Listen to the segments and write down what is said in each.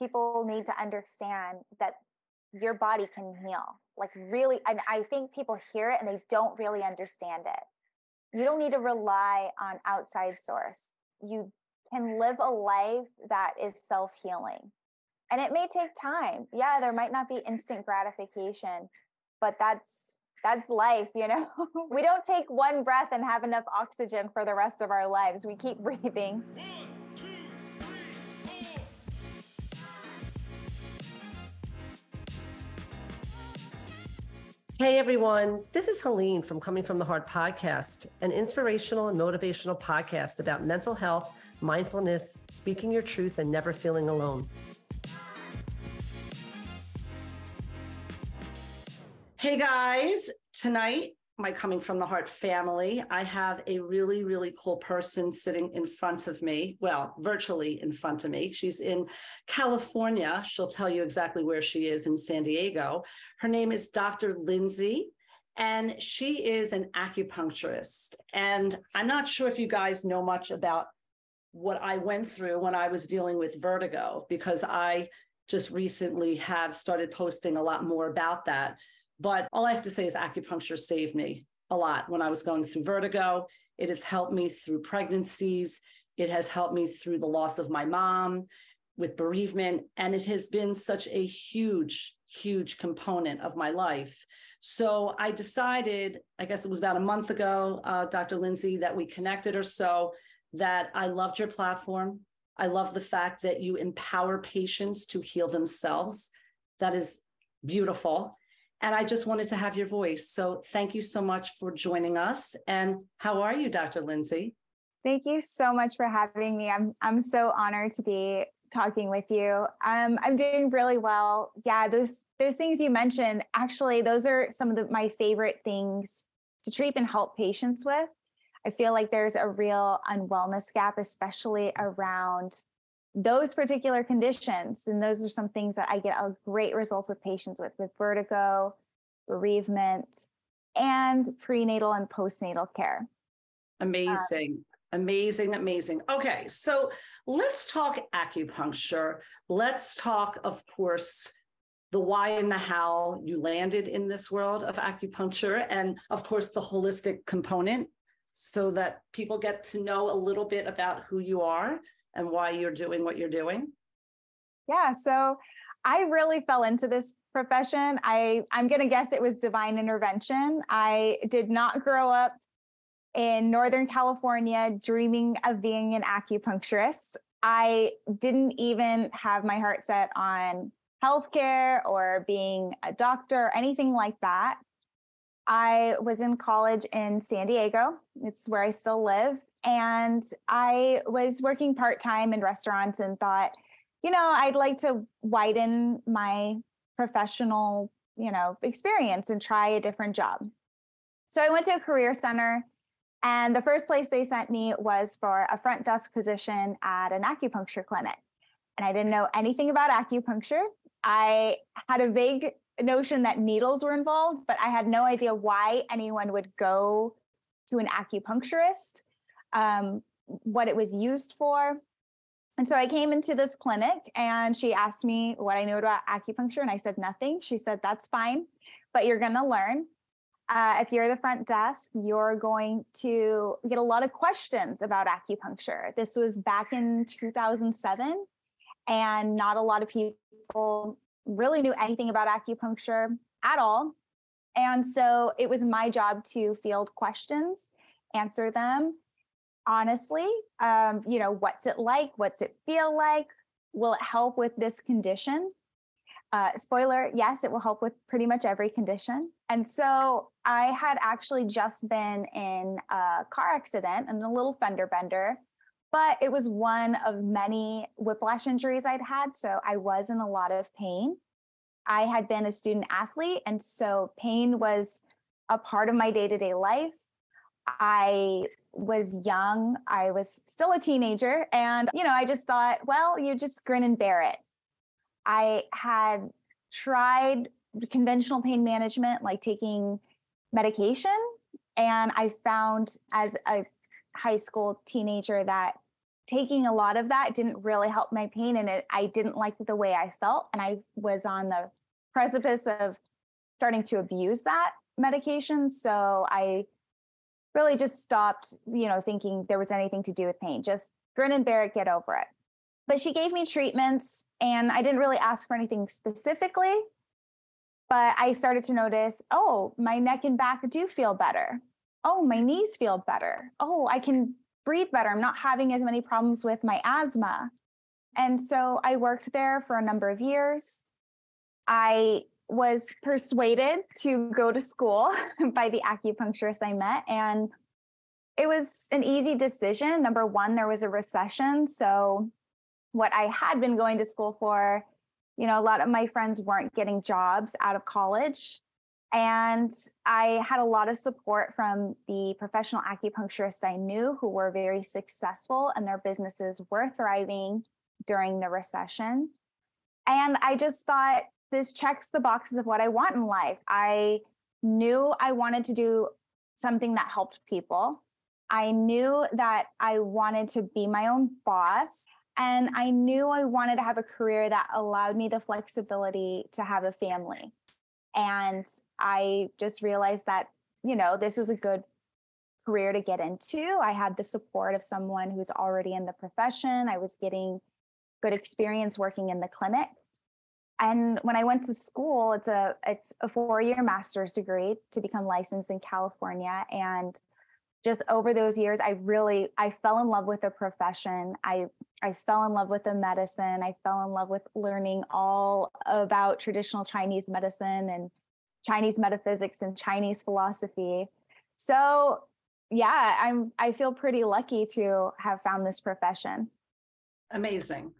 people need to understand that your body can heal. Like really, and I think people hear it and they don't really understand it. You don't need to rely on outside source. You can live a life that is self-healing. And it may take time. Yeah, there might not be instant gratification, but that's that's life, you know. we don't take one breath and have enough oxygen for the rest of our lives. We keep breathing. Hey everyone, this is Helene from Coming from the Heart podcast, an inspirational and motivational podcast about mental health, mindfulness, speaking your truth, and never feeling alone. Hey guys, tonight, my Coming from the Heart family, I have a really, really cool person sitting in front of me. Well, virtually in front of me. She's in California. She'll tell you exactly where she is in San Diego. Her name is Dr. Lindsay, and she is an acupuncturist. And I'm not sure if you guys know much about what I went through when I was dealing with vertigo, because I just recently have started posting a lot more about that but all I have to say is acupuncture saved me a lot when I was going through vertigo. It has helped me through pregnancies. It has helped me through the loss of my mom with bereavement. And it has been such a huge, huge component of my life. So I decided, I guess it was about a month ago, uh, Dr. Lindsay, that we connected or so, that I loved your platform. I love the fact that you empower patients to heal themselves. That is beautiful. And I just wanted to have your voice. So thank you so much for joining us. And how are you, Dr. Lindsay? Thank you so much for having me. I'm I'm so honored to be talking with you. Um, I'm doing really well. Yeah, those those things you mentioned, actually, those are some of the, my favorite things to treat and help patients with. I feel like there's a real unwellness gap, especially around those particular conditions. And those are some things that I get great results with patients with, with vertigo, bereavement, and prenatal and postnatal care. Amazing. Um, amazing, amazing. Okay, so let's talk acupuncture. Let's talk, of course, the why and the how you landed in this world of acupuncture, and of course, the holistic component, so that people get to know a little bit about who you are and why you're doing what you're doing? Yeah, so I really fell into this profession. I I'm going to guess it was divine intervention. I did not grow up in Northern California dreaming of being an acupuncturist. I didn't even have my heart set on healthcare or being a doctor or anything like that. I was in college in San Diego. It's where I still live. And I was working part time in restaurants and thought, you know, I'd like to widen my professional, you know, experience and try a different job. So I went to a career center and the first place they sent me was for a front desk position at an acupuncture clinic. And I didn't know anything about acupuncture. I had a vague notion that needles were involved, but I had no idea why anyone would go to an acupuncturist um, what it was used for. And so I came into this clinic and she asked me what I knew about acupuncture. And I said, nothing. She said, that's fine, but you're going to learn. Uh, if you're the front desk, you're going to get a lot of questions about acupuncture. This was back in 2007, and not a lot of people really knew anything about acupuncture at all. And so it was my job to field questions, answer them, honestly um, you know what's it like? What's it feel like? Will it help with this condition? Uh, spoiler yes it will help with pretty much every condition. And so i had actually just been in a car accident and a little fender bender but it was one of many whiplash injuries i'd had so i was in a lot of pain. I had been a student athlete and so pain was a part of my day-to-day life. I was young. I was still a teenager. And, you know, I just thought, well, you just grin and bear it. I had tried conventional pain management, like taking medication. And I found as a high school teenager that taking a lot of that didn't really help my pain and it I didn't like the way I felt and I was on the precipice of starting to abuse that medication so I really just stopped you know thinking there was anything to do with pain just grin and bear it get over it but she gave me treatments and I didn't really ask for anything specifically but I started to notice oh my neck and back do feel better oh my mm-hmm. knees feel better oh I can breathe better. I'm not having as many problems with my asthma. And so I worked there for a number of years. I was persuaded to go to school by the acupuncturist I met. And it was an easy decision. Number one, there was a recession. So, what I had been going to school for, you know, a lot of my friends weren't getting jobs out of college. And I had a lot of support from the professional acupuncturists I knew who were very successful and their businesses were thriving during the recession. And I just thought this checks the boxes of what I want in life. I knew I wanted to do something that helped people. I knew that I wanted to be my own boss. And I knew I wanted to have a career that allowed me the flexibility to have a family. And I just realized that, you know, this was a good career to get into. I had the support of someone who's already in the profession. I was getting good experience working in the clinic. And when I went to school, it's a it's a four-year master's degree to become licensed in California. And just over those years, I really I fell in love with the profession. I I fell in love with the medicine. I fell in love with learning all about traditional Chinese medicine and Chinese metaphysics and Chinese philosophy. So, yeah, I'm I feel pretty lucky to have found this profession. Amazing.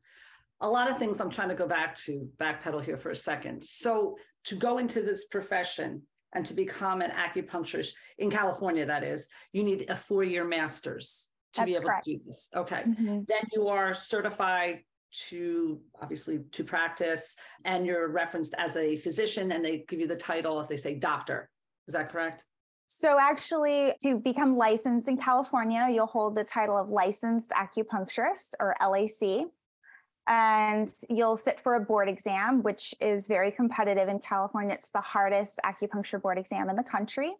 A lot of things I'm trying to go back to backpedal here for a second. So, to go into this profession and to become an acupuncturist in California, that is, you need a four year master's to That's be able correct. to do this. Okay. Mm-hmm. Then you are certified to obviously to practice and you're referenced as a physician and they give you the title as they say doctor. Is that correct? So, actually, to become licensed in California, you'll hold the title of licensed acupuncturist or LAC. And you'll sit for a board exam, which is very competitive in California. It's the hardest acupuncture board exam in the country.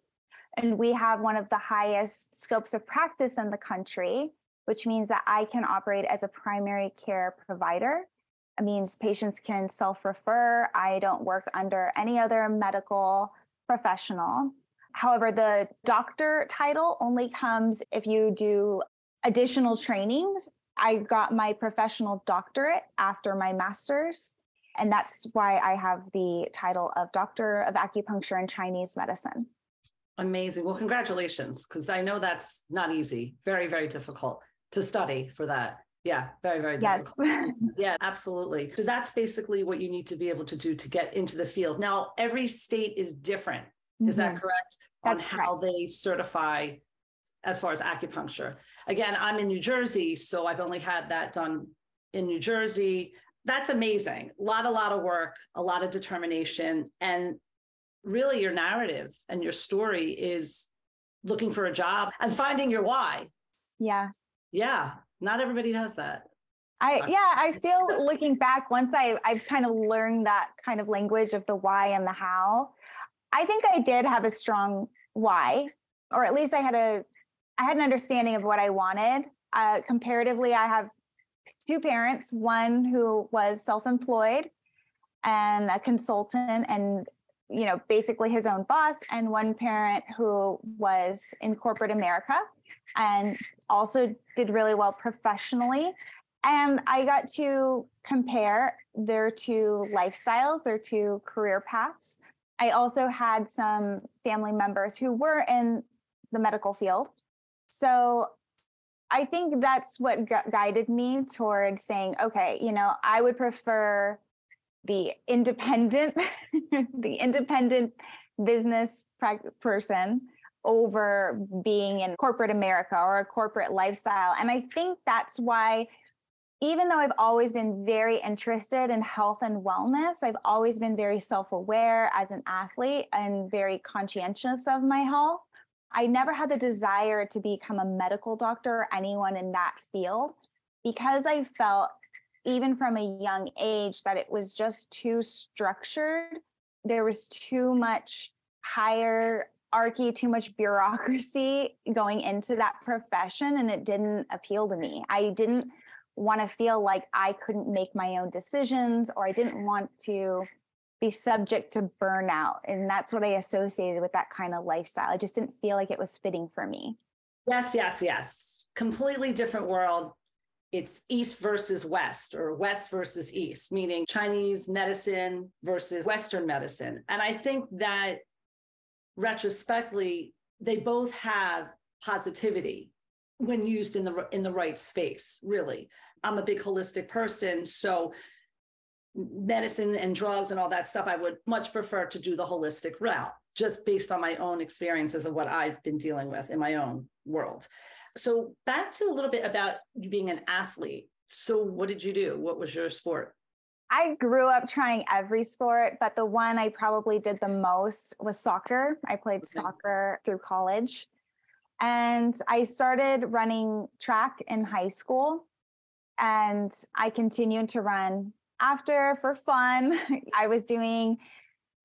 And we have one of the highest scopes of practice in the country, which means that I can operate as a primary care provider. It means patients can self refer. I don't work under any other medical professional. However, the doctor title only comes if you do additional trainings I got my professional doctorate after my master's. And that's why I have the title of Doctor of Acupuncture and Chinese Medicine. Amazing. Well, congratulations, because I know that's not easy. Very, very difficult to study for that. Yeah, very, very yes. difficult. yeah, absolutely. So that's basically what you need to be able to do to get into the field. Now, every state is different. Is mm-hmm. that correct? That's On how correct. they certify as far as acupuncture. Again, I'm in New Jersey, so I've only had that done in New Jersey. That's amazing. A lot, a lot of work, a lot of determination. And really, your narrative and your story is looking for a job and finding your why. Yeah. Yeah. Not everybody does that. I yeah, I feel looking back once I I've kind of learned that kind of language of the why and the how. I think I did have a strong why, or at least I had a I had an understanding of what I wanted. Uh, comparatively, I have two parents, one who was self-employed and a consultant and you know basically his own boss and one parent who was in corporate america and also did really well professionally and i got to compare their two lifestyles their two career paths i also had some family members who were in the medical field so I think that's what gu- guided me toward saying, okay, you know, I would prefer the independent, the independent business person over being in corporate America or a corporate lifestyle. And I think that's why, even though I've always been very interested in health and wellness, I've always been very self aware as an athlete and very conscientious of my health. I never had the desire to become a medical doctor or anyone in that field because I felt even from a young age that it was just too structured, there was too much hierarchy, too much bureaucracy going into that profession, and it didn't appeal to me. I didn't want to feel like I couldn't make my own decisions or I didn't want to be subject to burnout. And that's what I associated with that kind of lifestyle. I just didn't feel like it was fitting for me. Yes, yes, yes. Completely different world. It's East versus West or West versus East, meaning Chinese medicine versus Western medicine. And I think that retrospectively, they both have positivity when used in the in the right space really i'm a big holistic person so medicine and drugs and all that stuff i would much prefer to do the holistic route just based on my own experiences of what i've been dealing with in my own world so back to a little bit about you being an athlete so what did you do what was your sport I grew up trying every sport, but the one I probably did the most was soccer. I played okay. soccer through college. And I started running track in high school. And I continued to run after for fun. I was doing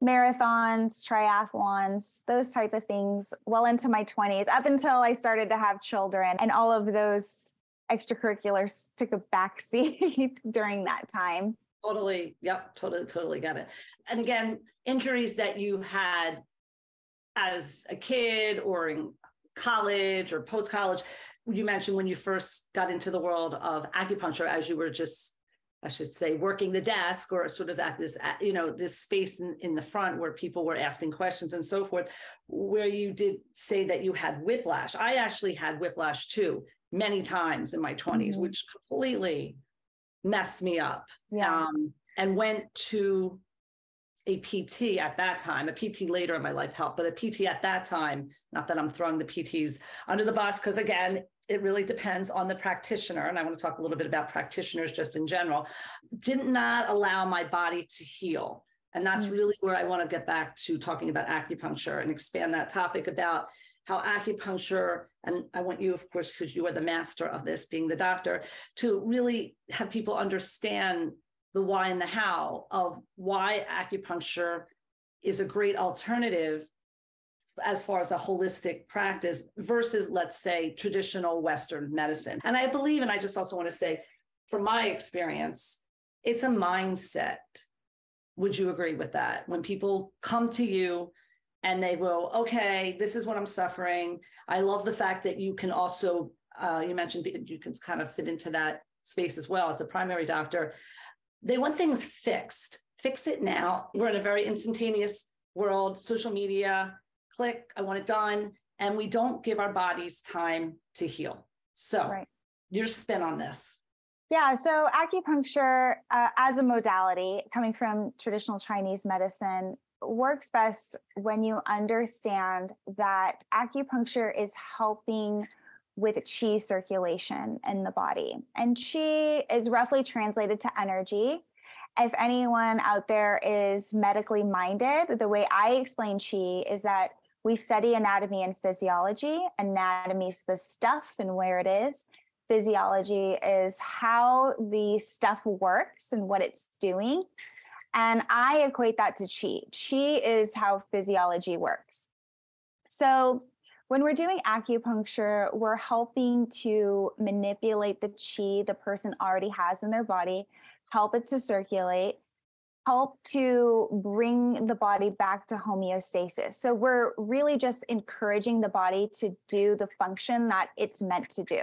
marathons, triathlons, those type of things well into my 20s, up until I started to have children. And all of those extracurriculars took a backseat during that time. Totally. Yep. Totally. Totally got it. And again, injuries that you had as a kid or in college or post college, you mentioned when you first got into the world of acupuncture as you were just I should say, working the desk or sort of at this, you know, this space in, in the front where people were asking questions and so forth, where you did say that you had whiplash. I actually had whiplash too, many times in my 20s, mm-hmm. which completely messed me up. Yeah. Um, and went to a PT at that time, a PT later in my life helped, but a PT at that time, not that I'm throwing the PTs under the bus, because again, it really depends on the practitioner. And I want to talk a little bit about practitioners just in general, did not allow my body to heal. And that's mm-hmm. really where I want to get back to talking about acupuncture and expand that topic about how acupuncture, and I want you, of course, because you are the master of this, being the doctor, to really have people understand the why and the how of why acupuncture is a great alternative as far as a holistic practice versus, let's say, traditional Western medicine. And I believe, and I just also want to say, from my experience, it's a mindset. Would you agree with that? When people come to you and they go, okay, this is what I'm suffering. I love the fact that you can also, uh, you mentioned you can kind of fit into that space as well as a primary doctor. They want things fixed. Fix it now. We're in a very instantaneous world, social media, click, I want it done. And we don't give our bodies time to heal. So, right. your spin on this. Yeah, so acupuncture uh, as a modality coming from traditional Chinese medicine works best when you understand that acupuncture is helping with chi circulation in the body. And chi is roughly translated to energy. If anyone out there is medically minded, the way I explain chi is that we study anatomy and physiology. Anatomy is the stuff and where it is. Physiology is how the stuff works and what it's doing. And I equate that to chi. Chi is how physiology works. So when we're doing acupuncture, we're helping to manipulate the chi the person already has in their body, help it to circulate, help to bring the body back to homeostasis. So we're really just encouraging the body to do the function that it's meant to do.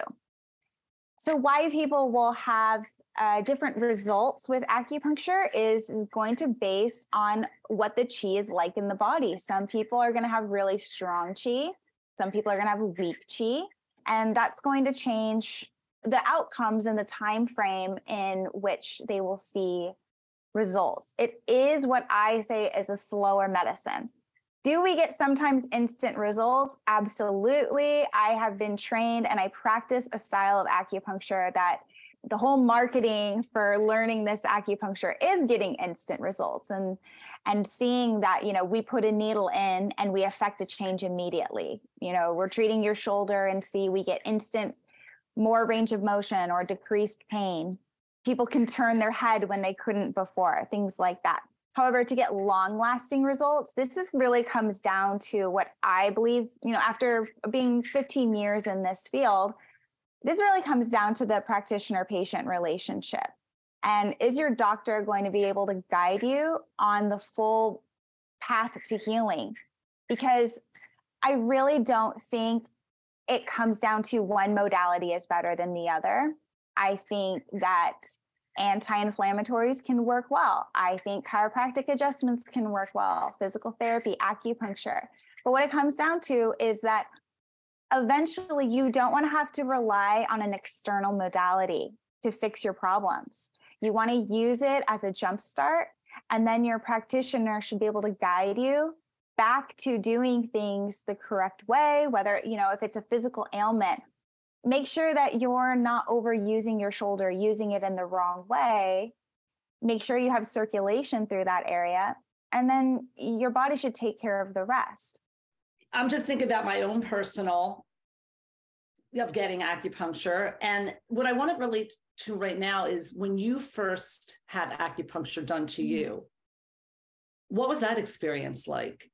So why people will have uh, different results with acupuncture is, is going to base on what the chi is like in the body. Some people are going to have really strong chi. Some people are going to have weak chi, and that's going to change the outcomes and the time frame in which they will see results. It is what I say is a slower medicine. Do we get sometimes instant results? Absolutely. I have been trained and I practice a style of acupuncture that the whole marketing for learning this acupuncture is getting instant results and and seeing that you know we put a needle in and we affect a change immediately you know we're treating your shoulder and see we get instant more range of motion or decreased pain. People can turn their head when they couldn't before, things like that. However, to get long lasting results, this is really comes down to what I believe, you know, after being 15 years in this field, this really comes down to the practitioner patient relationship. And is your doctor going to be able to guide you on the full path to healing? Because I really don't think it comes down to one modality is better than the other. I think that anti-inflammatories can work well. I think chiropractic adjustments can work well, physical therapy, acupuncture. But what it comes down to is that eventually you don't want to have to rely on an external modality to fix your problems. You want to use it as a jump start, and then your practitioner should be able to guide you back to doing things the correct way, whether, you know, if it's a physical ailment, make sure that you're not overusing your shoulder, using it in the wrong way. Make sure you have circulation through that area, and then your body should take care of the rest. I'm just thinking about my own personal of getting acupuncture. And what I want to relate to right now is when you first had acupuncture done to mm-hmm. you, what was that experience like?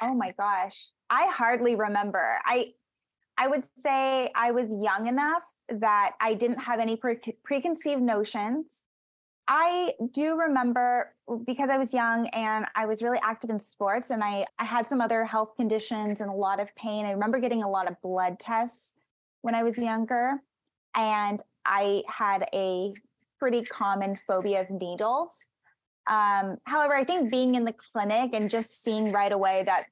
Oh my gosh. I hardly remember. I I would say I was young enough that I didn't have any pre- preconceived notions. I do remember because I was young and I was really active in sports and I, I had some other health conditions and a lot of pain. I remember getting a lot of blood tests when I was younger. And I had a pretty common phobia of needles. Um, however, I think being in the clinic and just seeing right away that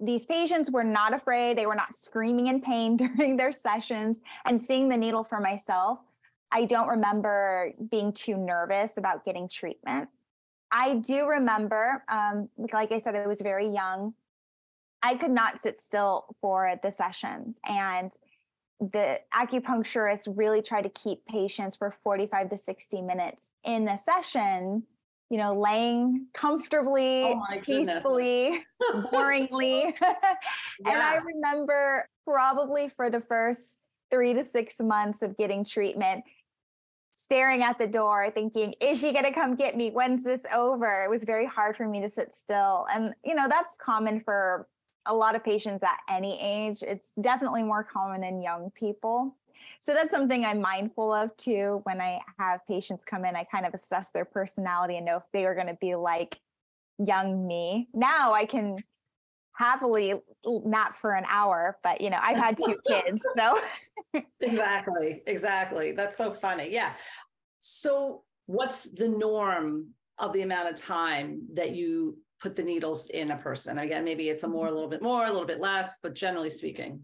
these patients were not afraid, they were not screaming in pain during their sessions, and seeing the needle for myself, I don't remember being too nervous about getting treatment. I do remember, um, like I said, I was very young. I could not sit still for the sessions. And the acupuncturist really tried to keep patients for 45 to 60 minutes in a session you know, laying comfortably, oh peacefully, boringly. yeah. And I remember probably for the first three to six months of getting treatment, staring at the door, thinking, is she going to come get me? When's this over? It was very hard for me to sit still. And, you know, that's common for a lot of patients at any age. It's definitely more common in young people. So that's something I'm mindful of too. When I have patients come in, I kind of assess their personality and know if they are going to be like young me. Now I can happily not for an hour, but you know, I've had two kids. So exactly, exactly. That's so funny. Yeah. So what's the norm of the amount of time that you put the needles in a person? Again, maybe it's a more, a little bit more, a little bit less, but generally speaking.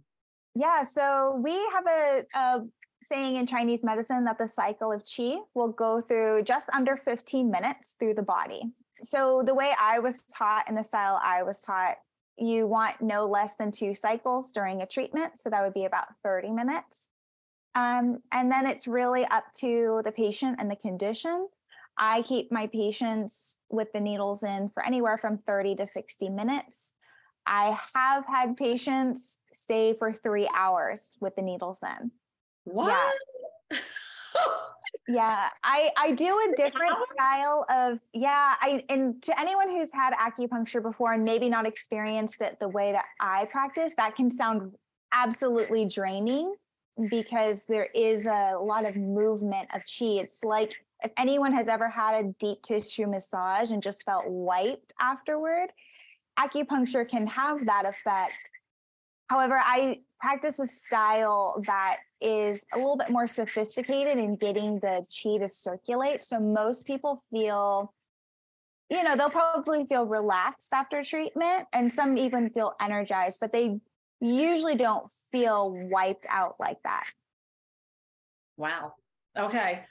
Yeah, so we have a, a, saying in Chinese medicine that the cycle of qi will go through just under 15 minutes through the body. So the way I was taught and the style I was taught, you want no less than two cycles during a treatment. So that would be about 30 minutes. Um, and then it's really up to the patient and the condition. I keep my patients with the needles in for anywhere from 30 to 60 minutes. I have had patients stay for three hours with the needles in. What? Yeah. yeah i i do a different style of yeah i and to anyone who's had acupuncture before and maybe not experienced it the way that i practice that can sound absolutely draining because there is a lot of movement of chi it's like if anyone has ever had a deep tissue massage and just felt wiped afterward acupuncture can have that effect. However, I practice a style that is a little bit more sophisticated in getting the chi to circulate. So most people feel, you know, they'll probably feel relaxed after treatment, and some even feel energized, but they usually don't feel wiped out like that. Wow. Okay.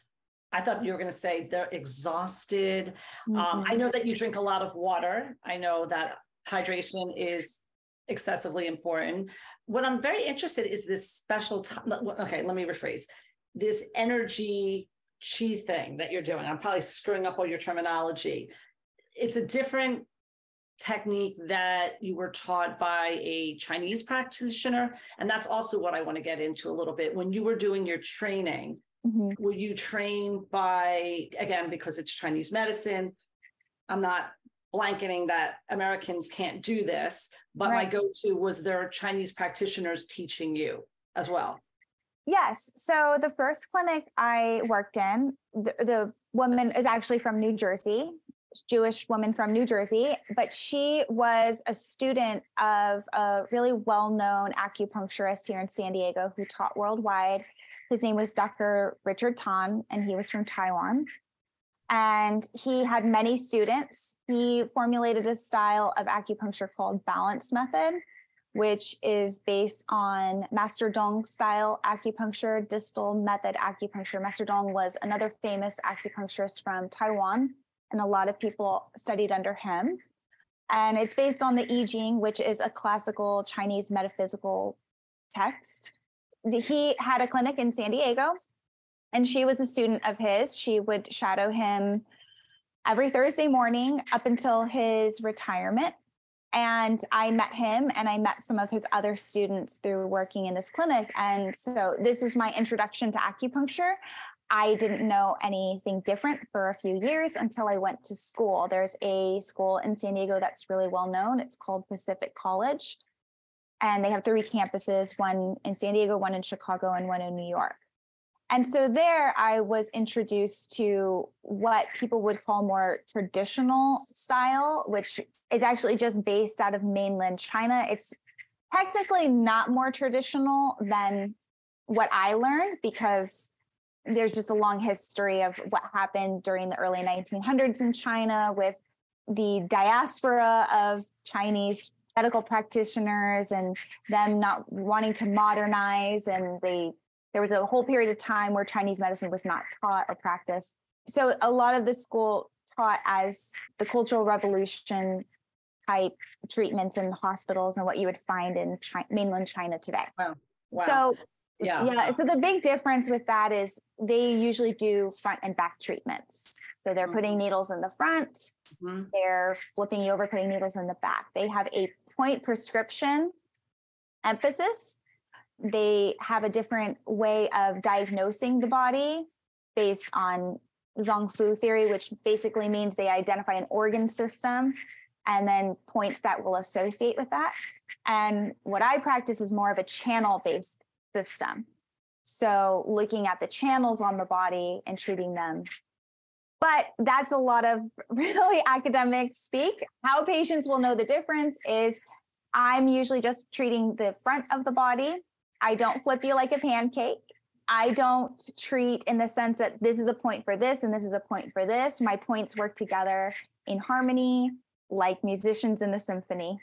I thought you were going to say they're exhausted. Mm-hmm. Um, I mm-hmm. know that you drink a lot of water. I know that hydration is excessively important. What I'm very interested is this special time. Okay, let me rephrase this energy chi thing that you're doing. I'm probably screwing up all your terminology. It's a different technique that you were taught by a Chinese practitioner? And that's also what I want to get into a little bit. When you were doing your training, Mhm. were you trained by, again, because it's Chinese medicine? I'm not blanketing that Americans can't do this, but my go-to was there Chinese practitioners teaching you as well. Yes. So the first clinic I worked in, the, the woman is actually from New Jersey, Jewish woman from New Jersey, but she was a student of a really well known acupuncturist here in San Diego who taught worldwide. His name was Dr. Richard Tan, and he was from Taiwan. And he had many students. He formulated a style of acupuncture called balance method which is based on Master Dong style acupuncture, distal method acupuncture. Master Dong was another famous acupuncturist from Taiwan, and a lot of people studied under him. And it's based on the I Ching, which is a classical Chinese metaphysical text. He had a clinic in San Diego, and she was a student of his. She would shadow him every Thursday morning up until his retirement and I met him and I met some of his other students through working in this clinic. And so this was my introduction to acupuncture. I didn't know anything different for a few years until I went to school. There's a school in San Diego that's really well known. It's called Pacific College. And they have three campuses one in San Diego, one in Chicago, and one in New York. And so there I was introduced to what people would call more traditional style, which is actually just based out of mainland China. It's technically not more traditional than what I learned because there's just a long history of what happened during the early 1900s in China with the diaspora of Chinese medical practitioners and them not wanting to modernize and they there was a whole period of time where Chinese medicine was not taught or practiced. So a lot of the school taught as the Cultural Revolution type treatments in hospitals and what you would find in Chi- mainland China today. Wow. So Yeah. yeah, so the big difference with that is they usually do front and back treatments. So they're putting needles in the front, Mhm. they're flipping you over, putting needles in the back. They have a point prescription emphasis. They have a different way of diagnosing the body based on Zang Fu theory, which basically means they identify an organ system and then points that will associate with that. And what I practice is more of a channel based system. So looking at the channels on the body and treating them. But that's a lot of really academic speak. How patients will know the difference is I'm usually just treating the front of the body. I don't flip you like a pancake. I don't treat in the sense that this is a point for this and this is a point for this. My points work together in harmony, like musicians in the symphony.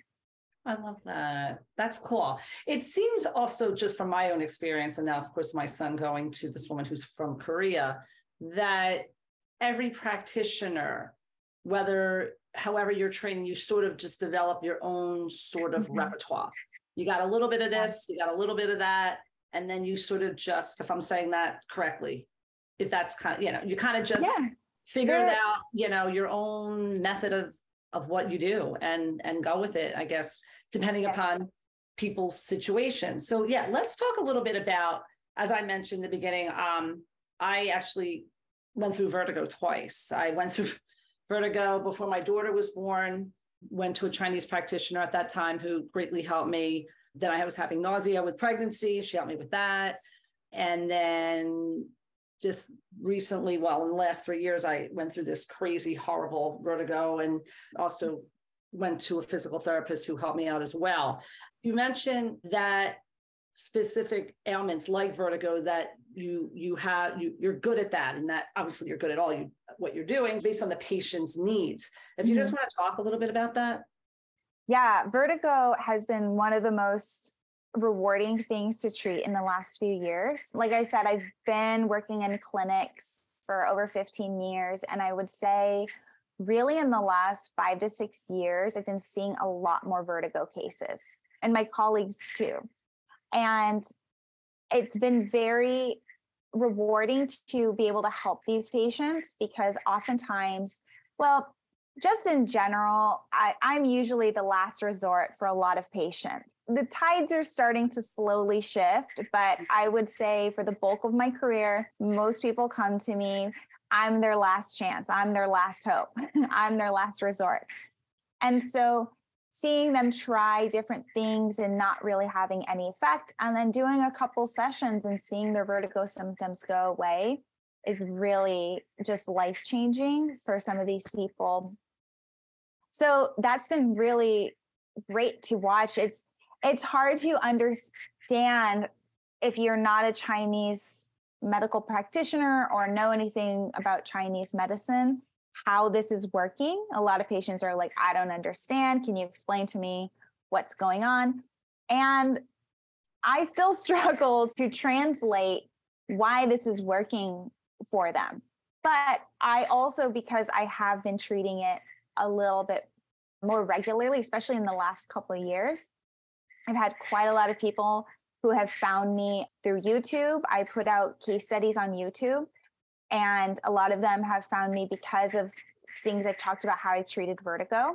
I love that. That's cool. It seems also just from my own experience, and now, of course, my son going to this woman who's from Korea, that every practitioner, whether however you're training, you sort of just develop your own sort of Mhm. repertoire. You got a little bit of this, you got a little bit of that, and then you sort of just, if I'm saying that correctly, if that's kind of, you know, you kind of just Yeah. figure it out, you know, your own method of of what you do and and go with it, I guess, depending Yes. upon people's situations. So yeah, let's talk a little bit about, as I mentioned in the beginning, um, I actually went through vertigo twice. I went through vertigo before my daughter was born, went to a Chinese practitioner at that time who greatly helped me. Then I was having nausea with pregnancy. She helped me with that. And then just recently, well, in the last three years, I went through this crazy, horrible vertigo and also went to a physical therapist who helped me out as well. You mentioned that specific ailments like vertigo that you you have you you're good at that and that obviously you're good at all you what you're doing based on the patient's needs if you just mm-hmm. want to talk a little bit about that Yeah, vertigo has been one of the most rewarding things to treat in the last few years. Like I said, I've been working in clinics for over 15 years, and I would say, really, in the last five to six years, I've been seeing a lot more vertigo cases, and my colleagues too. And it's been very rewarding to be able to help these patients because oftentimes, well, just in general, I, I'm usually the last resort for a lot of patients. The tides are starting to slowly shift, but mm-hmm. I would say for the bulk of my career, most people come to me. I'm their last chance. I'm their last hope. I'm their last resort. And so seeing them try different things and not really having any effect, and then doing a couple sessions and seeing their vertigo symptoms go away is really just life changing for some of these people so that's been really great to watch. It's it's hard to understand if you're not a Chinese medical practitioner or know anything about Chinese medicine how this is working. A lot of patients are like, I don't understand. Can you explain to me what's going on? And I still struggle to translate why this is working for them. But I also, because I have been treating it a little bit more regularly, especially in the last couple of years. I've had quite a lot of people who have found me through YouTube. I put out case studies on YouTube, and a lot of them have found me because of things I've talked about how I treated vertigo.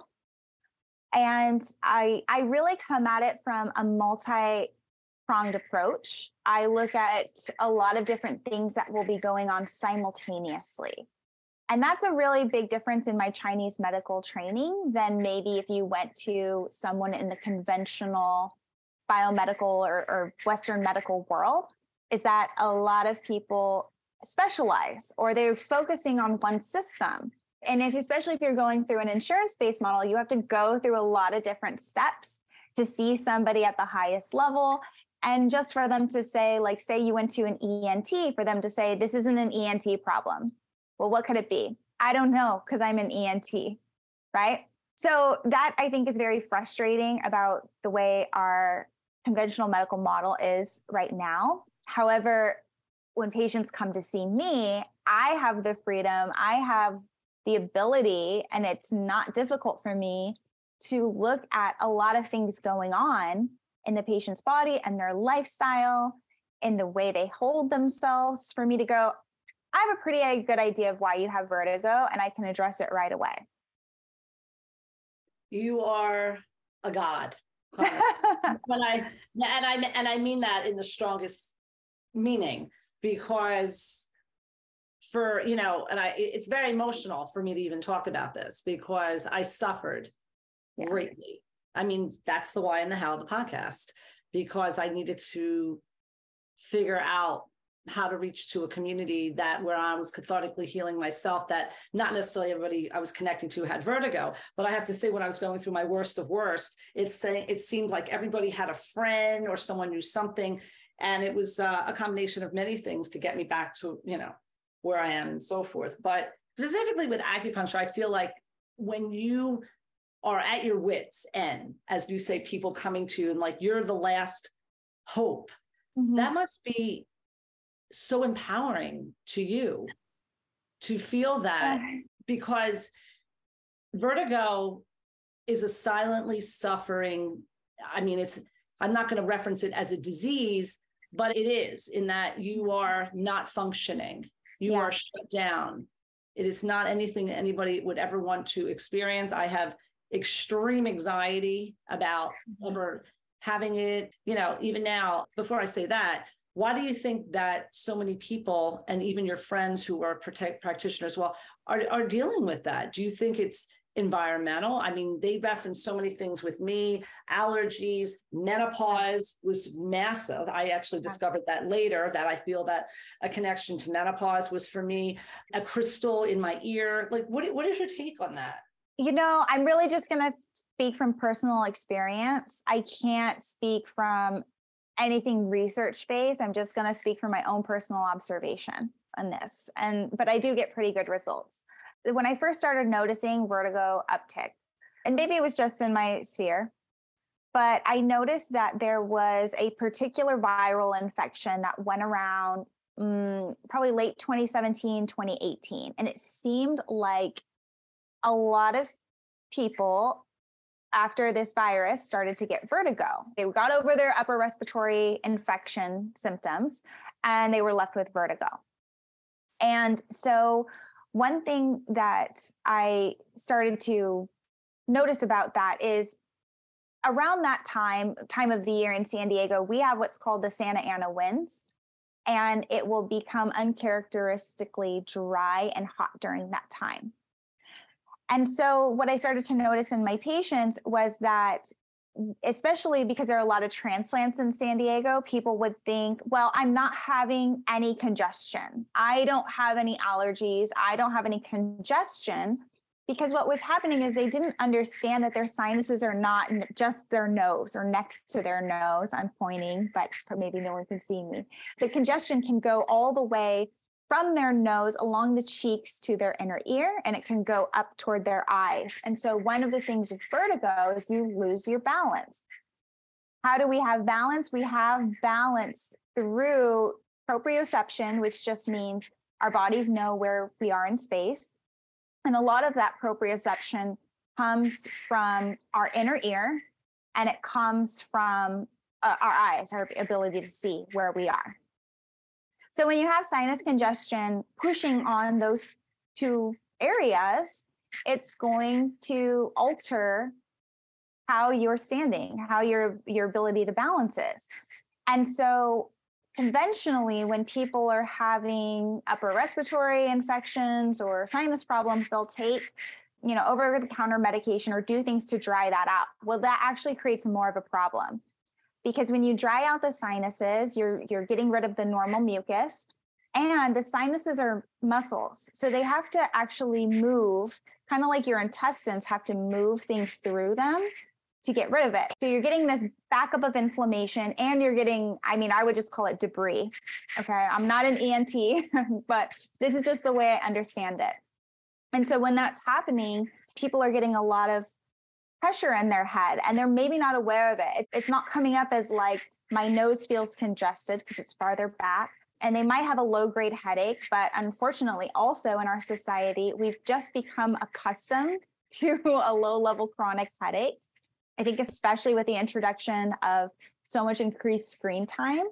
And I I really come at it from a multi pronged approach. I look at a lot of different things that will be going on simultaneously. And that's a really big difference in my Chinese medical training than maybe if you went to someone in the conventional biomedical or, or Western medical world, is that a lot of people specialize or they're focusing on one system. And if, especially if you're going through an insurance based model, you have to go through a lot of different steps to see somebody at the highest level. And just for them to say, like, say you went to an ENT, for them to say, this isn't an ENT problem well, what could it be? I don't know because I'm an ENT, right? So that I think is very frustrating about the way our conventional medical model is right now. However, when patients come to see me, I have the freedom, I have the ability, and it's not difficult for me to look at a lot of things going on in the patient's body and their lifestyle, in the way they hold themselves, for me to go, I have a pretty good idea of why you have vertigo and I can address it right away. You are a god. when I and I and I mean that in the strongest meaning because for you know and I it's very emotional for me to even talk about this because I suffered yeah. greatly. I mean that's the why and the how of the podcast because I needed to figure out how to reach to a community that where I was cathartically healing myself that not necessarily everybody I was connecting to had vertigo but I have to say when I was going through my worst of worst it's saying it seemed like everybody had a friend or someone knew something and it was uh, a combination of many things to get me back to you know where I am and so forth but specifically with acupuncture I feel like when you are at your wits end as you say people coming to you and like you're the last hope mm-hmm. that must be so empowering to you to feel that because vertigo is a silently suffering i mean it's i'm not going to reference it as a disease but it is in that you are not functioning. You yeah. are shut down. It is not anything that anybody would ever want to experience. I have extreme anxiety about mm-hmm. ever having it you know even now. Before i say that why do you think that so many people and even your friends who are protect practitioners well are, are dealing with that? Do you think it's environmental. I mean they referenced so many things with me. Allergies menopause was massive. I actually discovered that later that i feel that a connection to menopause was for me a crystal in my ear. Like what, what is your take on that? You know i'm really just going to speak from personal experience. I can't speak from anything research based. I'm just going to speak from my own personal observation on this. And but I do get pretty good results. When I first started noticing vertigo uptick, and maybe it was just in my sphere, but I noticed that there was a particular viral infection that went around um, probably late 2017, 2018. And it seemed like a lot of people after this virus started to get vertigo. They got over their upper respiratory infection symptoms and they were left with vertigo. And so one thing that I started to notice about that is around that time, time of the year in San Diego, we have what's called the Santa Ana winds, and it will become uncharacteristically dry and hot during that time. And so, what I started to notice in my patients was that, especially because there are a lot of transplants in San Diego, people would think, well, I'm not having any congestion. I don't have any allergies. I don't have any congestion because what was happening is they didn't understand that their sinuses are not just their nose or next to their nose. I'm pointing, but maybe no one can see me. The congestion can go all the way from their nose along the cheeks to their inner ear, and it can go up toward their eyes. And so, one of the things with vertigo is you lose your balance. How do we have balance? We have balance through proprioception, which just means our bodies know where we are in space and a lot of that proprioception comes from our inner ear and it comes from uh, our eyes, our ability to see where we are. So when you have sinus congestion pushing on those two areas, it's going to alter how you're standing, how your your ability to balance is. And so conventionally when people are having upper respiratory infections or sinus problems they'll take you know over the counter medication or do things to dry that out well that actually creates more of a problem because when you dry out the sinuses you're you're getting rid of the normal mucus and the sinuses are muscles so they have to actually move kind of like your intestines have to move things through them to get rid of it. So you're getting this backup of inflammation and you're getting, I mean, I would just call it debris. Okay. I'm not an ENT, but this is just the way I understand it. And so when that's happening, people are getting a lot of pressure in their head and they're maybe not aware of it. It's not coming up as like my nose feels congested because it's farther back. And they might have a low grade headache, but unfortunately, also in our society, we've just become accustomed to a low level chronic headache I think, especially with the introduction of so much increased screen time,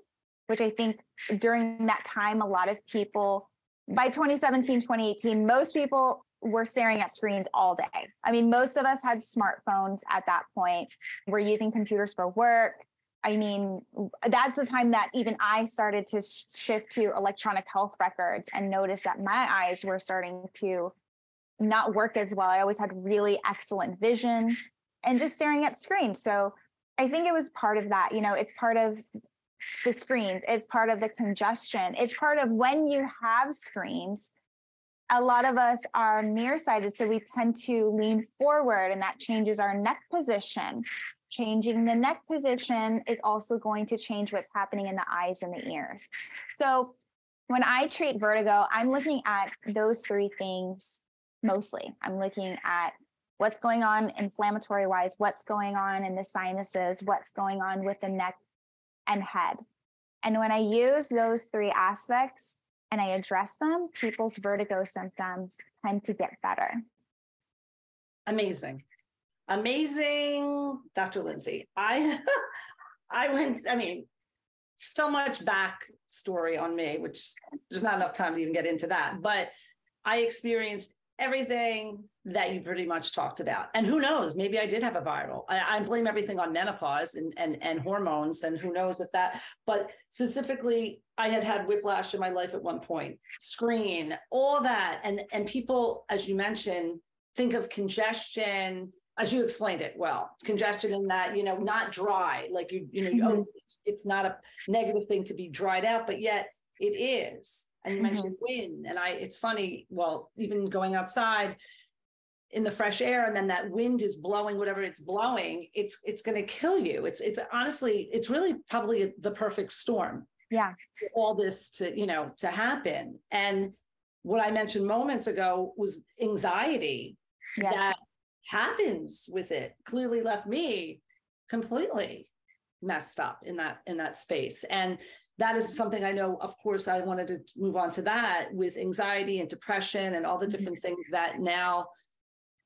which I think during that time, a lot of people, by 2017, 2018, most people were staring at screens all day. I mean, most of us had smartphones at that point. We're using computers for work. I mean, that's the time that even I started to shift to electronic health records and notice that my eyes were starting to not work as well. I always had really excellent vision and just staring at screens. So I think it was part of that. You know, it's part of the screens, it's part of the congestion, it's part of when you have screens. A lot of us are nearsighted, so we tend to lean forward, and that changes our neck position. Changing the neck position is also going to change what's happening in the eyes and the ears. So, when I treat vertigo, I'm looking at those three things mostly. I'm looking at what's going on inflammatory wise, what's going on in the sinuses, what's going on with the neck and head. And when I use those three aspects and I address them, people's vertigo symptoms tend to get better. Amazing. Amazing, Dr. Lindsay. I I went, I mean, so much back story on me, which there's not enough time to even get into that. But I experienced everything that you pretty much talked about. And who knows, maybe I did have a viral. I, I, blame everything on menopause and, and, and hormones, and who knows if that, but specifically, I had had whiplash in my life at one point, screen, all that. And, and people, as you mentioned, think of congestion, as you explained it well, congestion in that, you know, not dry, like you, you know, mm-hmm. oh, it's, it's not a negative thing to be dried out, but yet it is and you mm-hmm. mentioned wind and i it's funny well even going outside in the fresh air and then that wind is blowing whatever it's blowing it's it's going to kill you. It's it's honestly it's really probably the perfect storm yeah. all this to you know to happen. And what i mentioned moments ago was anxiety yes. that happens with it clearly left me completely messed up in that in that space and that is something I know, of course, I wanted to move on to that with anxiety and depression and all the mm-hmm. different things that now,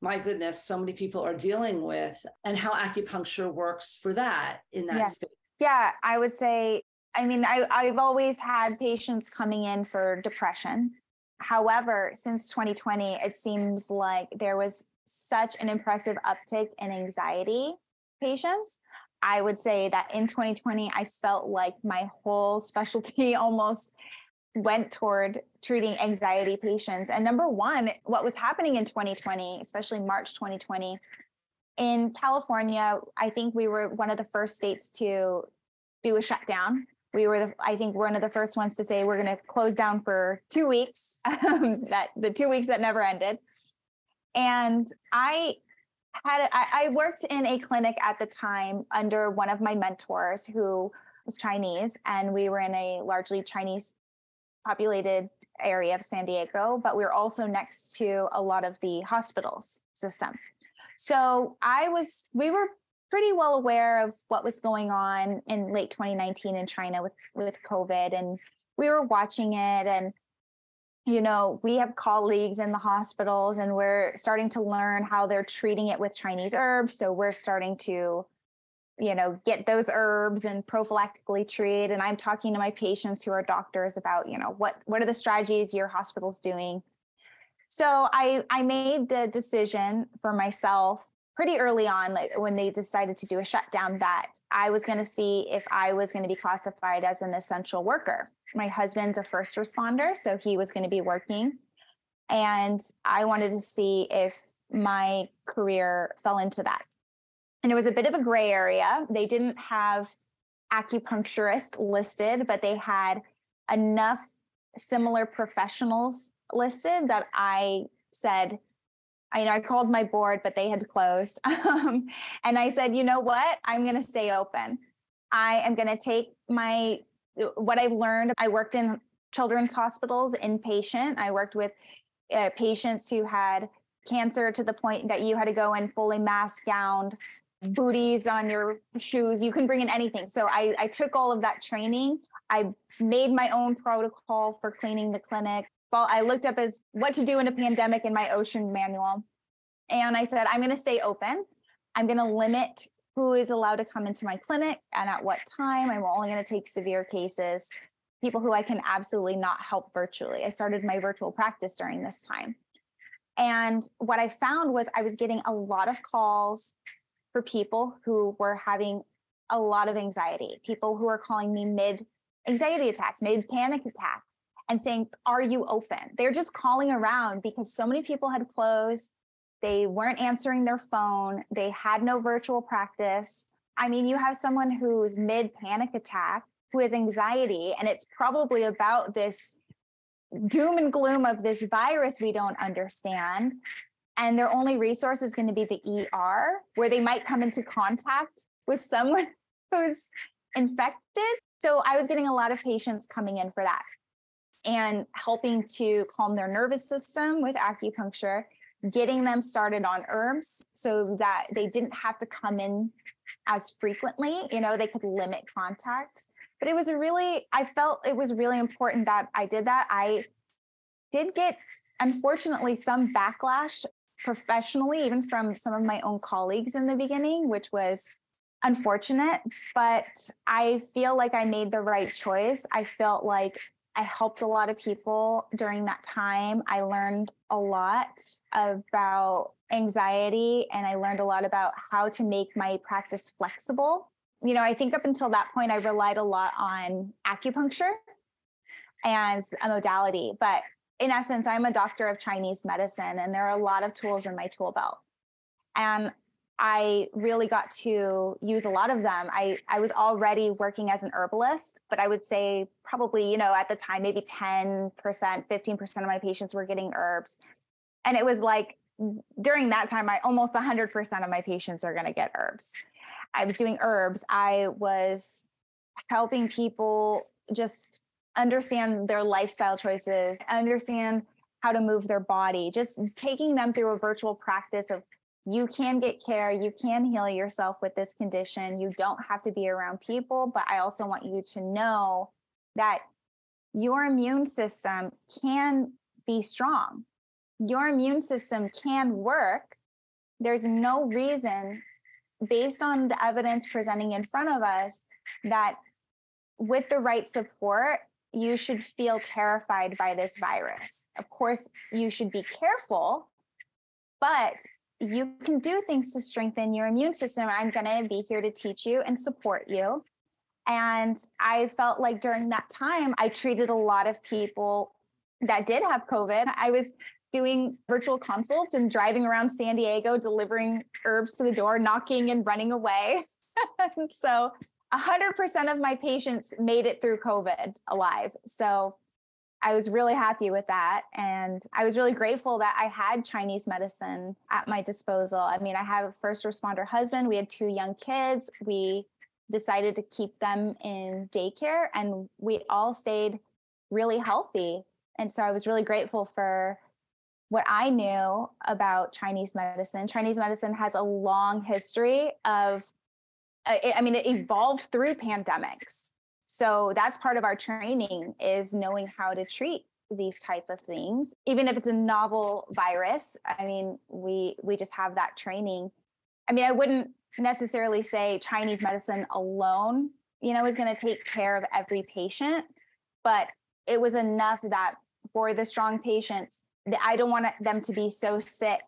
my goodness, so many people are dealing with, and how acupuncture works for that in that yes. space. Yeah, I would say, I mean, I, I've always had patients coming in for depression. However, since 2020, it seems like there was such an impressive uptick in anxiety patients. I would say that in 2020, I felt like my whole specialty almost went toward treating anxiety patients. And number one, what was happening in 2020, especially March 2020, in California, I think we were one of the first states to do a shutdown. We were, the, I think, one of the first ones to say we're going to close down for two weeks. that the two weeks that never ended, and I had I, I worked in a clinic at the time under one of my mentors who was Chinese, and we were in a largely Chinese populated area of San Diego, but we were also next to a lot of the hospitals system. So I was, we were pretty well aware of what was going on in late 2019 in China with with COVID, and we were watching it. And you know, we have colleagues in the hospitals, and we're starting to learn how they're treating it with Chinese herbs. So we're starting to you know get those herbs and prophylactically treat and i'm talking to my patients who are doctors about you know what what are the strategies your hospital's doing so i i made the decision for myself pretty early on like when they decided to do a shutdown that i was going to see if i was going to be classified as an essential worker. My husband's a first responder so he was going to be working. And i wanted to see if my career fell into that. And it was a bit of a gray area. They didn't have acupuncturists listed, but they had enough similar professionals listed that I said, I know I called my board, but they had closed. Um, and I said, you know what? I'm going to stay open. I am going to take my what I've learned. I worked in children's hospitals, inpatient. I worked with uh, patients who had cancer to the point that you had to go in fully mask gowned booties on your shoes. You can bring in anything. So I, I took all of that training. I made my own protocol for cleaning the clinic. Well, I looked up as what to do in a pandemic in my OSHA manual. And I said, I'm going to stay open. I'm going to limit who is allowed to come into my clinic and at what time. I'm only going to take severe cases, people who I can absolutely not help virtually. I started my virtual practice during this time. And what I found was I was getting a lot of calls for people who were having a lot of anxiety, people who are calling me mid anxiety attack, mid panic attack, and saying, Are you open? They're just calling around because so many people had closed. They weren't answering their phone. They had no virtual practice. I mean, you have someone who's mid panic attack who has anxiety, and it's probably about this doom and gloom of this virus we don't understand and their only resource is going to be the ER, where they might come into contact with someone who's infected. So I was getting a lot of patients coming in for that and helping to calm their nervous system with acupuncture, getting them started on herbs so that they didn't have to come in as frequently, you know, they could limit contact. But it was a really, I felt it was really important that I did that. I did get unfortunately some backlash professionally, even from some of my own colleagues in the beginning, which was unfortunate. But I feel like I made the right choice. I felt like I helped a lot of people during that time. I learned a lot about anxiety and I learned a lot about how to make my practice flexible. You know, I think up until that point, I relied a lot on acupuncture as a modality, but in essence, I'm a doctor of Chinese medicine, and there are a lot of tools in my tool belt. And I really got to use a lot of them. I, I was already working as an herbalist, but I would say probably, you know, at the time, maybe 10%, 15% of my patients were getting herbs. And it was like during that time, I almost 100% of my patients are going to get herbs. I was doing herbs. I was helping people just understand their lifestyle choices, understand how to move their body, just taking them through a virtual practice of you can get care, you can heal yourself with this condition. You don't have to be around people, but I also want you to know that your immune system can be strong. Your immune system can work. There's no reason, based on the evidence presenting in front of us, that with the right support, you should feel terrified by this virus. Of course, you should be careful, but you can do things to strengthen your immune system. I'm going to be here to teach you and support you. And I felt like during that time, I treated a lot of people that did have COVID. I was doing virtual consults and driving around San Diego, delivering herbs to the door, knocking and running away. so 100% of my patients made it through COVID alive. So I was really happy with that. And I was really grateful that I had Chinese medicine at my disposal. I mean, I have a first responder husband, we had two young kids. We decided to keep them in daycare and we all stayed really healthy. And so I was really grateful for what I knew about Chinese medicine. Chinese medicine has a long history of, uh, I mean, it evolved through pandemics. So that's part of our training is knowing how to treat these type of things even if it's a novel virus i mean we we just have that training i mean i wouldn't necessarily say chinese medicine alone you know is going to take care of every patient but it was enough that for the strong patients I don't want them to be so sick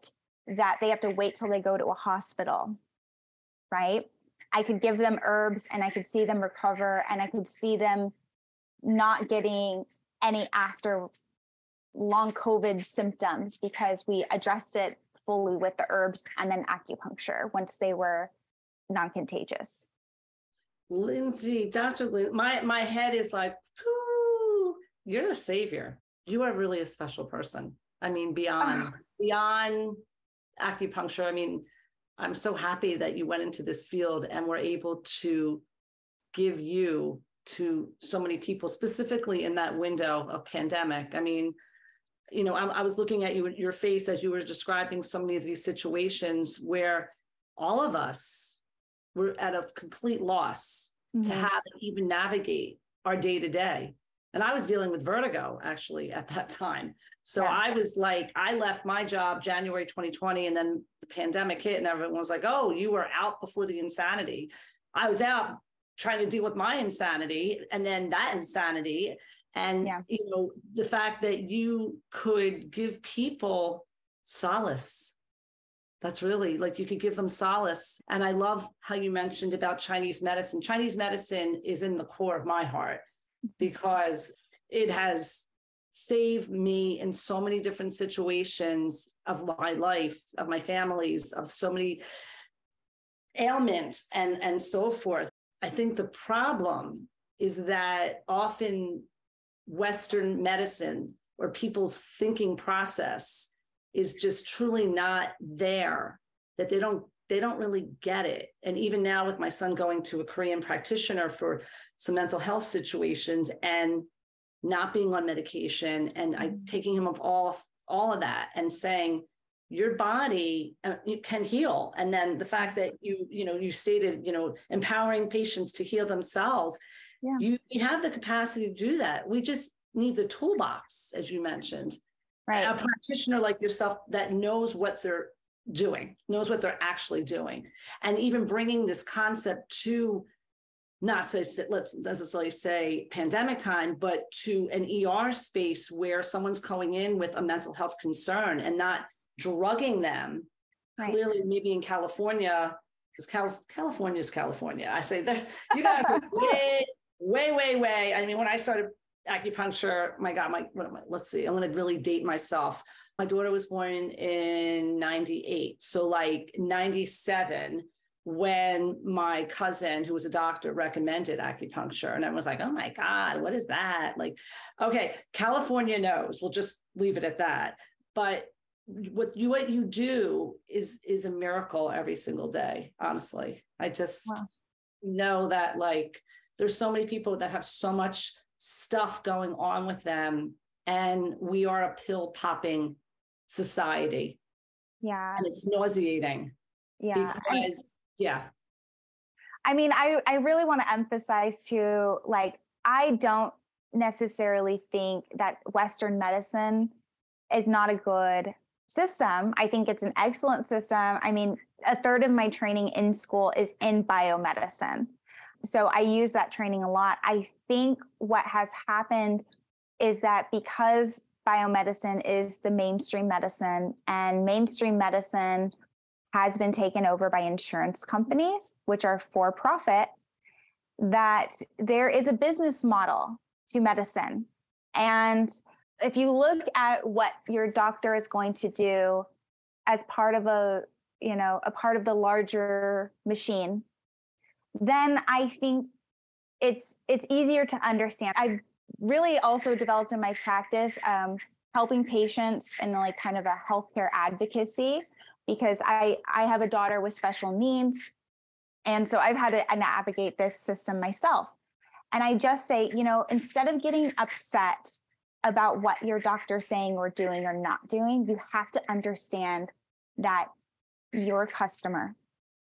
that they have to wait till they go to a hospital, right? I could give them herbs and I could see them recover and I could see them not getting any after long COVID symptoms because we addressed it fully with the herbs and then acupuncture once they were non-contagious. Lindsay, Dr. Lin, my my head is like, you're the savior. You are really a special person. I mean, beyond beyond acupuncture. I mean, I'm so happy that you went into this field and were able to give you to so many people, specifically in that window of pandemic. I mean, you know, I, I was looking at you your face as you were describing so many of these situations where all of us were at a complete loss mm-hmm. to have even navigate our day to day. And I was dealing with vertigo actually at that time. So yeah. I was like, I left my job January 2020, and then the pandemic hit, and everyone was like, oh, you were out before the insanity. I was out trying to deal with my insanity and then that insanity. And, yeah. you know, the fact that you could give people solace. That's really like you could give them solace. And I love how you mentioned about Chinese medicine. Chinese medicine is in the core of my heart mm-hmm. because it has saved me in so many different situations of my life, of my families, of so many ailments and and so forth. I think the problem is that often Western medicine or people's thinking process is just truly not there, that they don't they don't really get it. And even now, with my son going to a Korean practitioner for some mental health situations and not being on medication, and I mm-hmm. taking him of all all of that and saying your body uh, can heal and then the fact that you you know you stated you know empowering patients to heal themselves yeah. you, you have the capacity to do that we just need the toolbox as you mentioned right a practitioner like yourself that knows what they're doing, knows what they're actually doing. And even bringing this concept to not say, let's necessarily say pandemic time, but to an ER space where someone's going in with a mental health concern and not drugging them. Right. Clearly, maybe in California, because Cal- California is California. I say there, you got to way, way, way, way. I mean, when I started acupuncture, my God, my, what am I, let's see, I'm to really date myself my daughter was born in 98 so like 97 when my cousin who was a doctor recommended acupuncture and i was like oh my god what is that like okay california knows we'll just leave it at that but what you what you do is is a miracle every single day honestly i just wow. know that like there's so many people that have so much stuff going on with them and we are a pill popping society. Yeah. And it's nauseating. Yeah. Because, yeah. I mean, I, I really want to emphasize too, like, I don't necessarily think that Western medicine is not a good system. I think it's an excellent system. I mean, a third of my training in school is in biomedicine. so I use that training a lot. I think what has happened is that because biomedicine is the mainstream medicine and mainstream medicine has been taken over by insurance companies, which are for profit, that there is a business model to medicine. And if you look at what your doctor is going to do as part of a, you know, a part of the larger machine, then I think it's it's easier to understand. I've really also developed in my practice um, helping patients and like kind of a healthcare advocacy because I I have a daughter with special needs, and so I've had to navigate this system myself. And I just say, you know, instead of getting upset about what your doctor's saying or doing or not doing, you have to understand that your customer.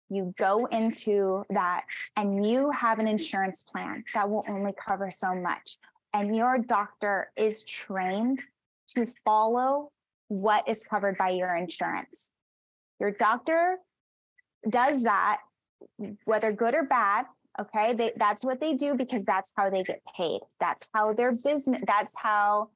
You go into that and you have an insurance plan that will only cover so much. And your doctor is trained to follow what is covered by your insurance your doctor does that whether good or bad okay? They, that's what they do because that's how they get paid. That's how their business that's how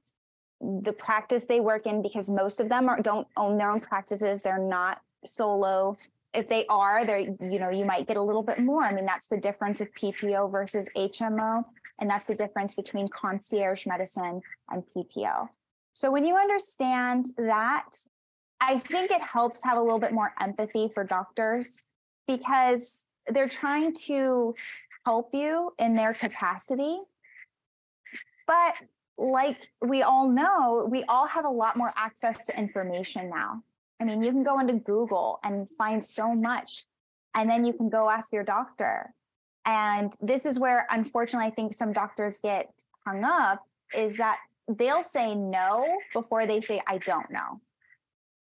the practice they work in because most of them are, don't own their own practices. They're not solo. If they are there you know you might get a little bit more. I mean that's the difference of ppo versus hmo and that's the difference between concierge medicine and ppo so when you understand that i think it helps have a little bit more empathy for doctors because they're trying to help you in their capacity but like we all know we all have a lot more access to information now I mean, you can go into Google and find so much, and then you can go ask your doctor. And this is where, unfortunately, I think some doctors get hung up is that they'll say no before they say, I don't know.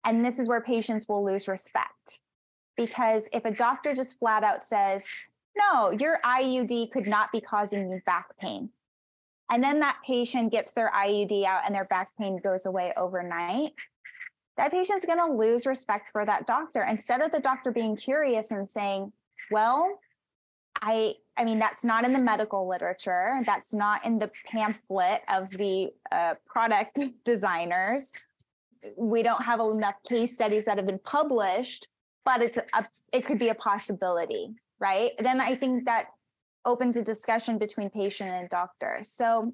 And this is where patients will lose respect. Because if a doctor just flat out says, no, your IUD could not be causing you back pain. And then that patient gets their IUD out and their back pain goes away overnight that patient's going to lose respect for that doctor instead of the doctor being curious and saying well i i mean that's not in the medical literature that's not in the pamphlet of the uh, product designers we don't have enough case studies that have been published but it's a, it could be a possibility right then i think that opens a discussion between patient and doctor so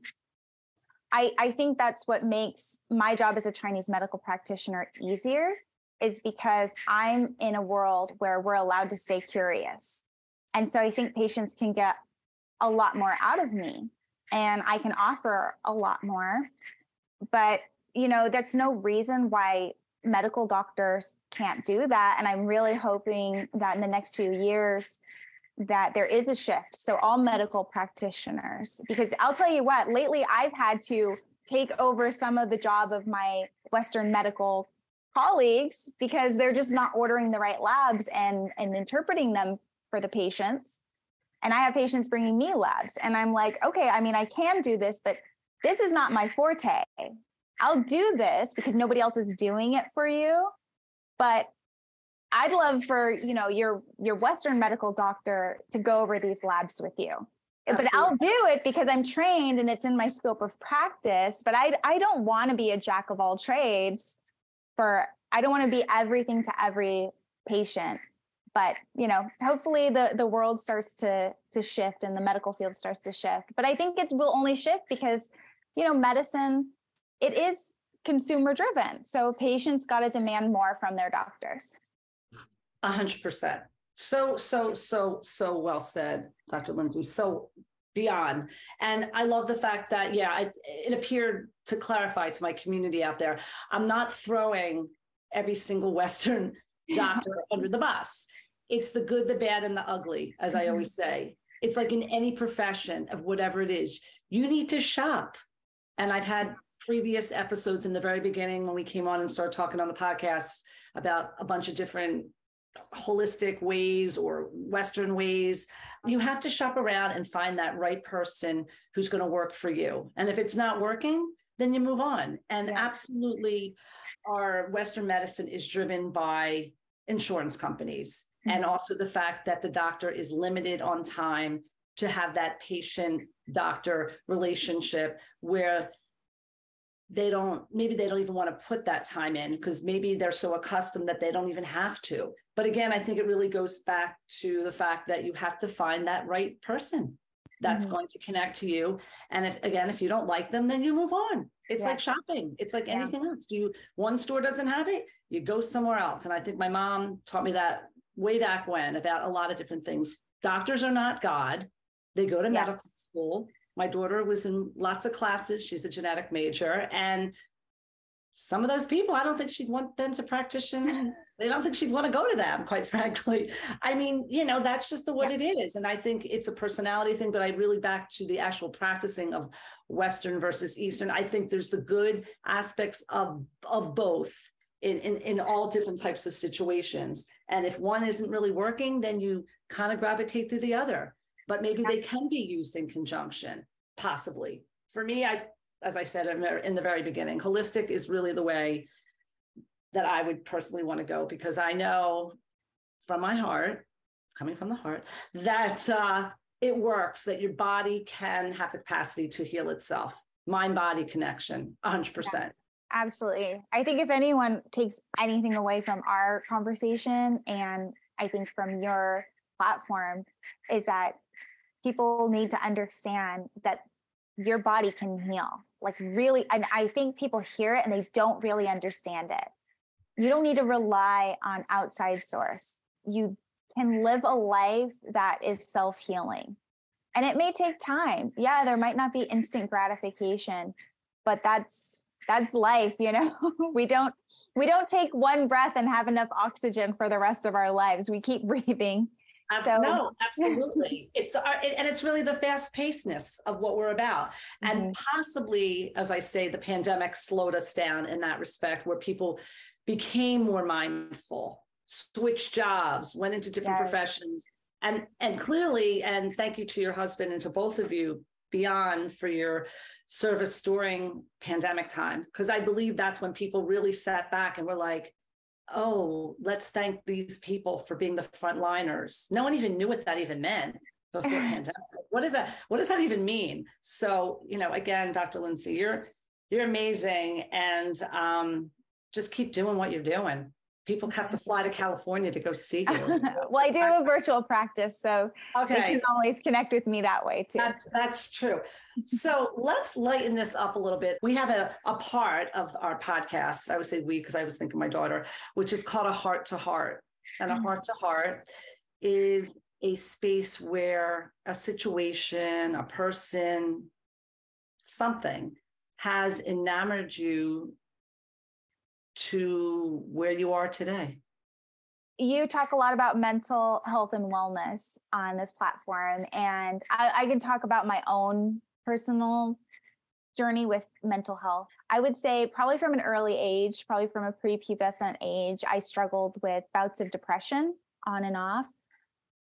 I, I think that's what makes my job as a Chinese medical practitioner easier is because I'm in a world where we're allowed to stay curious. And so I think patients can get a lot more out of me and I can offer a lot more. But, you know, that's no reason why medical doctors can't do that. And I'm really hoping that in the next few years, that there is a shift. So all medical practitioners, because I'll tell you what, lately I've had to take over some of the job of my Western medical colleagues because they're just not ordering the right labs and, and interpreting them for the patients. And I have patients bringing me labs and I'm like, okay, I mean, I can do this, but this is not my forte. I'll do this because nobody else is doing it for you. But I'd love for, you know, your your Western medical doctor to go over these labs with you. Absolutely. But I'll do it because I'm trained and it's in my scope of practice. But I I don't want to be a jack of all trades for I don't want to be everything to every patient. But you know, hopefully the the world starts to to shift and the medical field starts to shift. But I think it will only shift because, you know, medicine, it is consumer driven. So patients got to demand more from their doctors. A hundred percent. So, so, so, so well said, Dr. Lindsay. So beyond. And I love the fact that, yeah, it, it appeared to clarify to my community out there, I'm not throwing every single Western doctor under the bus. It's the good, the bad, and the ugly, as I always mm-hmm. say. It's like in any profession of whatever it is, you need to shop. And I've had previous episodes in the very beginning when we came on and started talking on the podcast about a bunch of different holistic ways or Western ways. You have to shop around and find that right person who's going to work for you. And if it's not working, then you move on. And yeah. absolutely, our Western medicine is driven by insurance companies mm-hmm. and also the fact that the doctor is limited on time to have that patient doctor relationship where they don't maybe they don't even want to put that time in because maybe they're so accustomed that they don't even have to. But again i think it really goes back to the fact that you have to find that right person that's mm-hmm. going to connect to you. And if again if you don't like them then you move on. It's yeah. like shopping. It's like yeah. anything else. Do you one store doesn't have it you go somewhere else. And i think my mom taught me that way back when about a lot of different things. Doctors are not god. They go to yes. medical school my daughter was in lots of classes. She's a genetic major. And some of those people, I don't think she'd want them to practitioner. They don't think she'd want to go to them, quite frankly. I mean, you know, that's just the what yeah. it is. And I think it's a personality thing, but I really back to the actual practicing of Western versus Eastern. I think there's the good aspects of of both in, in, in all different types of situations. And if one isn't really working, then you kind of gravitate to the other but maybe they can be used in conjunction, possibly. For me, I, as I said in the very beginning, holistic is really the way that I would personally want to go because I know from my heart, coming from the heart, that uh, it works, that your body can have the capacity to heal itself. Mind body connection, 100%. Yeah. Absolutely. I think if anyone takes anything away from our conversation, and I think from your platform, is that people need to understand that your body can heal. Like, really, and I think people hear it and they don't really understand it. You don't need to rely on outside source. You can live a life that is self healing. And it may take time. Yeah, there might not be instant gratification, but that's that's life, you know. we don't we don't take one breath and have enough oxygen for the rest of our lives. We keep breathing so, no, absolutely. it's our, and it's really the fast pacedness of what we're about. Mm-hmm. And possibly, as I say, the pandemic slowed us down in that respect, where people became more mindful, switched jobs, went into different yes. professions. And and clearly, and thank you to your husband and to both of you beyond for your service during pandemic time because i believe that's when people really sat back and were like oh, let's thank these people for being the frontliners. No one even knew what that even meant before pandemic. What is that? What does that even mean? So, you know, again, Dr. Lindsay, you're you're amazing, and um, just keep doing what you're doing people have to fly to California to go see you. well, I do have a virtual practice, so okay. they can always connect with me that way too. That's that's true. so let's lighten this up a little bit. We have a, a part of our podcast, I would say we, because I was thinking my daughter, which is called a heart to heart. And a mm. heart to heart is a space where a situation, a person, something has enamored you to where you are today? You talk a lot about mental health and wellness on this platform, and I, I can talk about my own personal journey with mental health. I would say, probably from an early age, probably from a prepubescent age, I struggled with bouts of depression on and off.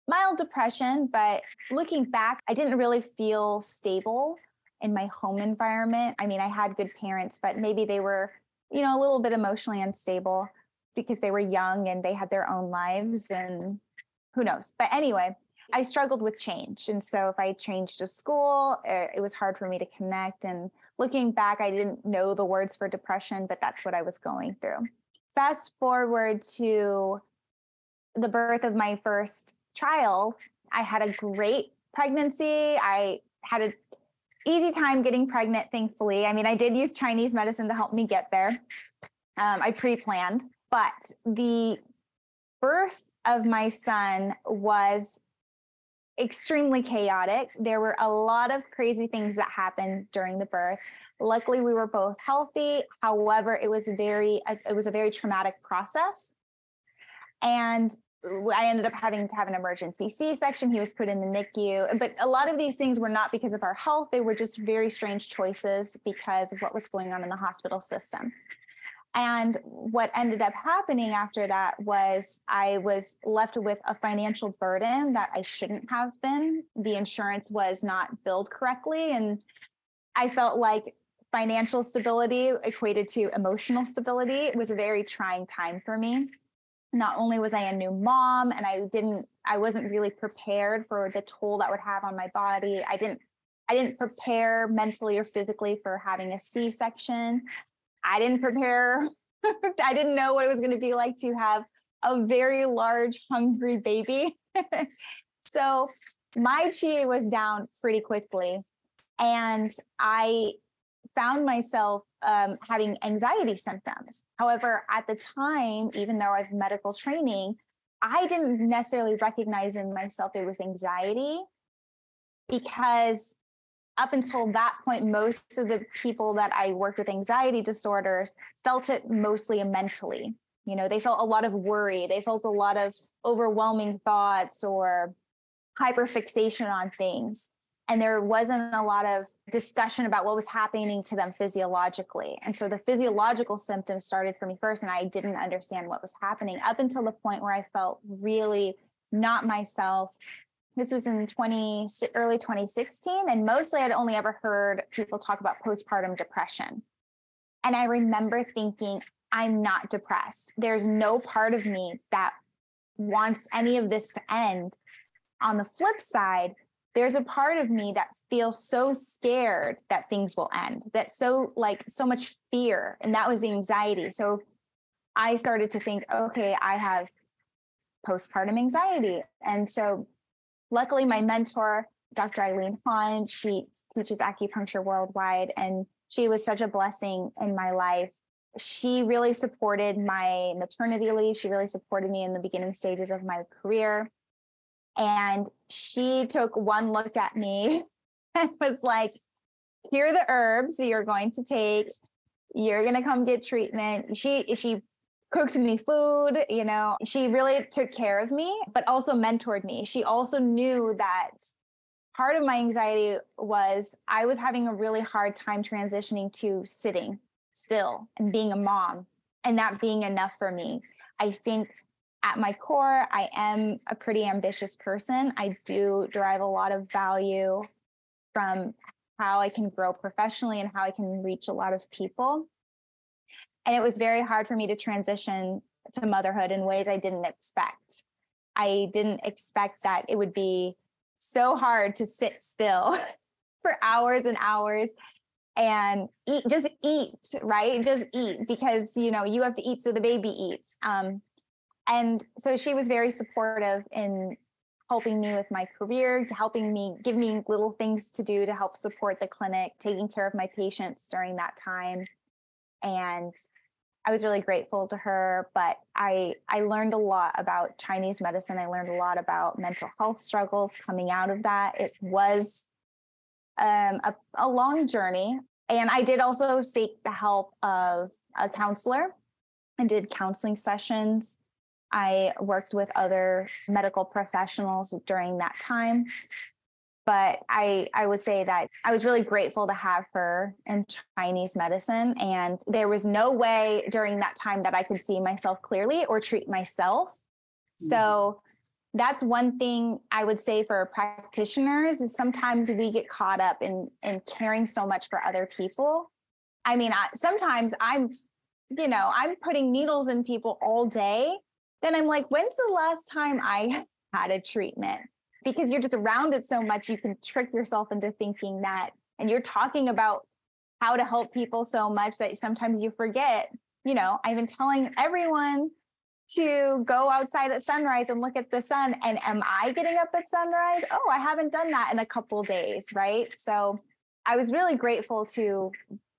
Mild depression, but looking back, I didn't really feel stable in my home environment. I mean, I had good parents, but maybe they were you know, a little bit emotionally unstable because they were young and they had their own lives and who knows. But anyway, I struggled with change. And so if I changed to school, eh, it was hard for me to connect. And looking back, I didn't know the words for depression, but that's what I was going through. Fast forward to the birth of my first child, I had a great pregnancy. I had a easy time getting pregnant, thankfully. I mean, I did use Chinese medicine to help me get there. Um, I pre planned, but the birth of my son was extremely chaotic. There were a lot of crazy things that happened during the birth. Luckily, we were both healthy. However, it was very it was a very traumatic process. And I ended up having to have an emergency C section. He was put in the NICU. But a lot of these things were not because of our health, they were just very strange choices because of what was going on in the hospital system. And what ended up happening after that was I was left with a financial burden that I shouldn't have been. The insurance was not billed correctly. And I felt like financial stability equated to emotional stability. It was a very trying time for me. Not only was I a new mom and I didn't, I wasn't really prepared for the toll that would have on my body. I didn't, I didn't prepare mentally or physically for having a C section. I didn't prepare, I didn't know what it was going to be like to have a very large, hungry baby. so my GA was down pretty quickly. And I found myself um, having anxiety symptoms. However, at the time, even though I have medical training, I didn't necessarily recognize in myself it was anxiety because up until that point, most of the people that I worked with anxiety disorders felt it mostly mentally. You know, they felt a lot of worry, they felt a lot of overwhelming thoughts or hyperfixation on things and there wasn't a lot of discussion about what was happening to them physiologically. And so the physiological symptoms started for me first, and I didn't understand what was happening up until the point where I felt really not myself. This was in 20 early 2016, and mostly I'd only ever heard people talk about postpartum depression. And I remember thinking, I'm not depressed. There's no part of me that wants any of this to end. On the flip side, there's a part of me that feels so scared that things will end that so like so much fear and that was the anxiety. So i started to think okay i have postpartum anxiety. And so luckily my mentor dr eileen hahn she teaches acupuncture worldwide and she was such a blessing in my life. She really supported my maternity leave. She really supported me in the beginning stages of my career and she took one look at me and was like, here are the herbs you're going to take. You're going to come get treatment. She, she cooked me food, you know, she really took care of me, but also mentored me. She also knew that part of my anxiety was I was having a really hard time transitioning to sitting still and being a mom and that being enough for me. I think at my core, I am a pretty ambitious person. I do derive a lot of value from how I can grow professionally and how I can reach a lot of people. And it was very hard for me to transition to motherhood in ways I didn't expect. I didn't expect that it would be so hard to sit still for hours and hours and eat just eat right just eat because you know you have to eat so the baby eats um, and so she was very supportive in helping me with my career, helping me give me little things to do to help support the clinic, taking care of my patients during that time. And I was really grateful to her, but I I learned a lot about Chinese medicine. I learned a lot about mental health struggles coming out of that. It was um, a, a long journey. And I did also seek the help of a counselor and did counseling sessions I worked with other medical professionals during that time. But I, I would say that I was really grateful to have her in Chinese medicine. And there was no way during that time that I could see myself clearly or treat myself. Mm-hmm. So that's one thing I would say for practitioners is sometimes we get caught up in in caring so much for other people. I mean, I, sometimes I'm, you know, I'm putting needles in people all day then I'm like, when's the last time I had a treatment? Because you're just around it so much, you can trick yourself into thinking that. And you're talking about how to help people so much that sometimes you forget. You know, I've been telling everyone to go outside at sunrise and look at the sun. And am I getting up at sunrise? Oh, I haven't done that in a couple days, right? So I was really grateful to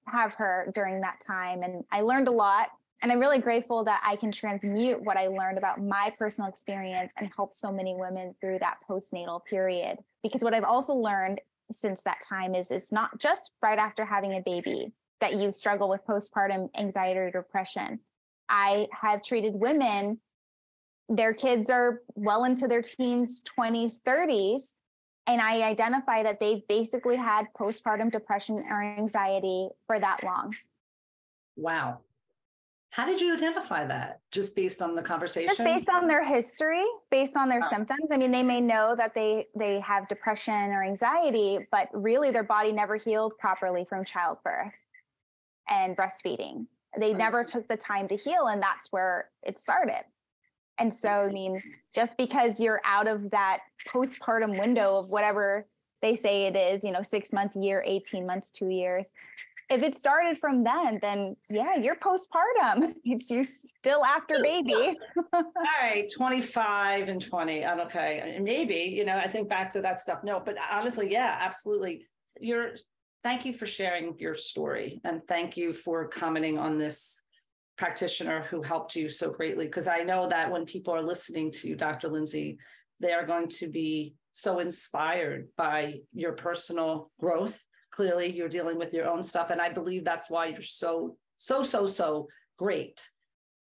have her during that time. And I learned a lot and I'm really grateful that I can transmute what I learned about my personal experience and help so many women through that postnatal period. Because what I've also learned since that time is it's not just right after having a baby that you struggle with postpartum anxiety or depression. I have treated women, their kids are well into their teens, 20s, 30s, and I identify that they've basically had postpartum depression or anxiety for that long. Wow. How did you identify that? Just based on the conversation? Just based on their history, based on their oh. symptoms. I mean, they may know that they they have depression or anxiety, but really their body never healed properly from childbirth and breastfeeding. They never took the time to heal, and that's where it started. And so, I mean, just because you're out of that postpartum window of whatever they say it is, you know, six months, year, 18 months, two years, if it started from then, then yeah, you're postpartum. It's you still after baby. All right, 25 and 20. I'm okay. Maybe, you know, I think back to that stuff. No, but honestly, yeah, absolutely. You're thank you for sharing your story and thank you for commenting on this practitioner who helped you so greatly. Because I know that when people are listening to you, Dr. Lindsay, they are going to be so inspired by your personal growth clearly you're dealing with your own stuff and i believe that's why you're so so so so great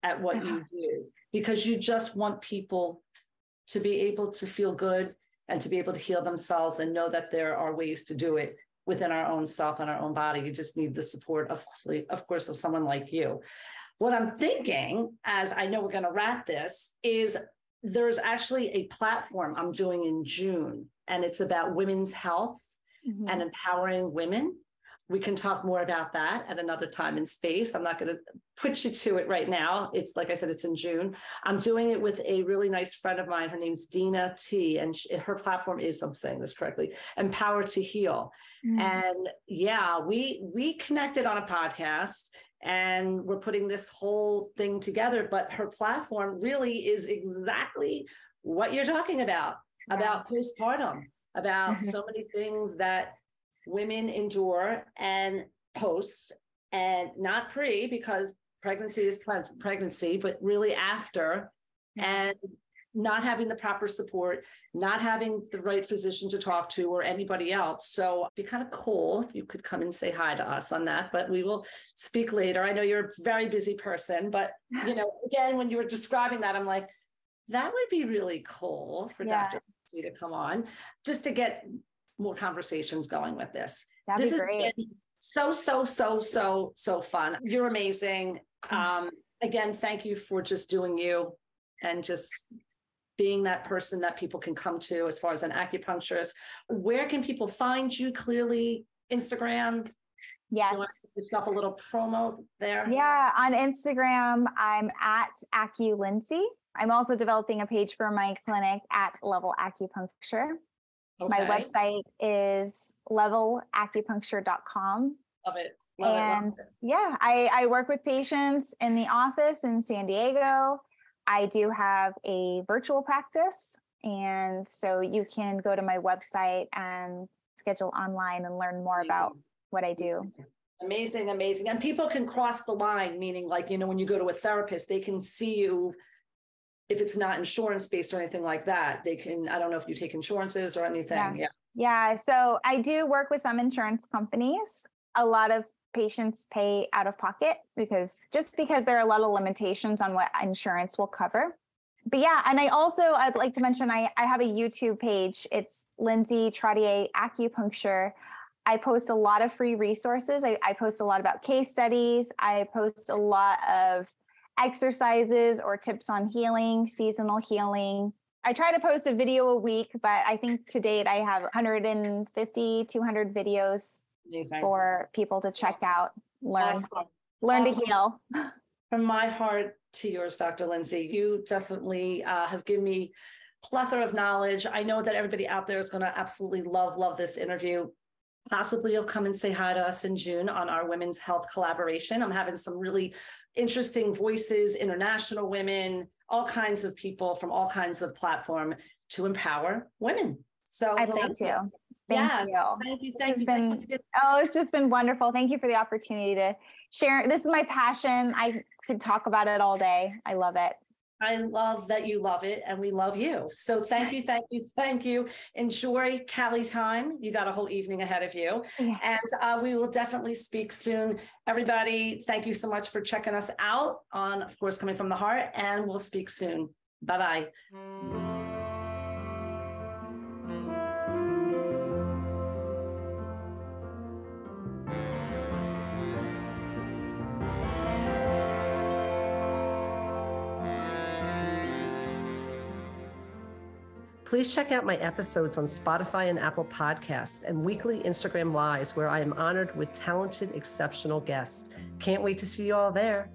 at what you uh-huh. do because you just want people to be able to feel good and to be able to heal themselves and know that there are ways to do it within our own self and our own body. You just need the support of of course of someone like you. What i'm thinking as i know we're going to wrap this is there's actually a platform i'm doing in june and it's about women's health mm-hmm. and empowering women. We can talk more about that at another time and space. I'm not going to put you to it right now. It's like I said, it's in June. I'm doing it with a really nice friend of mine. Her name's Dina T, and she, her platform is, I'm saying this correctly, Empower to Heal. Mm-hmm. And yeah, we we connected on a podcast and we're putting this whole thing together. But her platform really is exactly what you're talking about about postpartum about mm-hmm. so many things that women endure and post and not pre because pregnancy is pregnancy but really after mm-hmm. and not having the proper support not having the right physician to talk to or anybody else so be kind of cool if you could come and say hi to us on that but we will speak later i know you're a very busy person but you know again when you were describing that i'm like that would be really cool for yeah. dr to come on just to get more conversations going with this. That'd this be great. so, so, so, so, so fun. You're amazing. Um, again, thank you for just doing you and just being that person that people can come to as far as an acupuncturist. Where can people find you? Clearly, Instagram. Yes. yourself a little promo there. Yeah, on Instagram, I'm at AcuLindsay. I'm also developing a page for my clinic at Level Acupuncture. Okay. My website is levelacupuncture.com. Love it. Love and it, love it. yeah, I, I work with patients in the office in San Diego. I do have a virtual practice. And so you can go to my website and schedule online and learn more amazing. about what I do. Amazing, amazing. And people can cross the line, meaning like, you know, when you go to a therapist, they can see you if it's not insurance based or anything like that, they can, I don't know if you take insurances or anything. Yeah. yeah. Yeah. So I do work with some insurance companies. A lot of patients pay out of pocket because just because there are a lot of limitations on what insurance will cover. But yeah, and I also I'd like to mention I, I have a YouTube page. It's Lindsay Trottier Acupuncture. I post a lot of free resources. I, I post a lot about case studies. I post a lot of exercises or tips on healing, seasonal healing. I try to post a video a week, but I think to date I have 150, 200 videos Amazing. for people to check out, learn, awesome. learn awesome. to heal. From my heart to yours, Dr. Lindsay, you definitely uh, have given me plethora of knowledge. I know that everybody out there is going to absolutely love, love this interview. Possibly you'll come and say hi to us in June on our women's health collaboration. I'm having some really interesting voices, international women, all kinds of people from all kinds of platform to empower women. So I'd like to. Thank yes. you. Thank you. Thank you. Been, oh, it's just been wonderful. Thank you for the opportunity to share. This is my passion. I could talk about it all day. I love it. I love that you love it and we love you. So thank you, thank you, thank you. Enjoy Cali time. You got a whole evening ahead of you. Yeah. And uh, we will definitely speak soon. Everybody, thank you so much for checking us out on, of course, Coming from the Heart, and we'll speak soon. Bye bye. Please check out my episodes on Spotify and Apple Podcasts and weekly Instagram Lives, where I am honored with talented, exceptional guests. Can't wait to see you all there.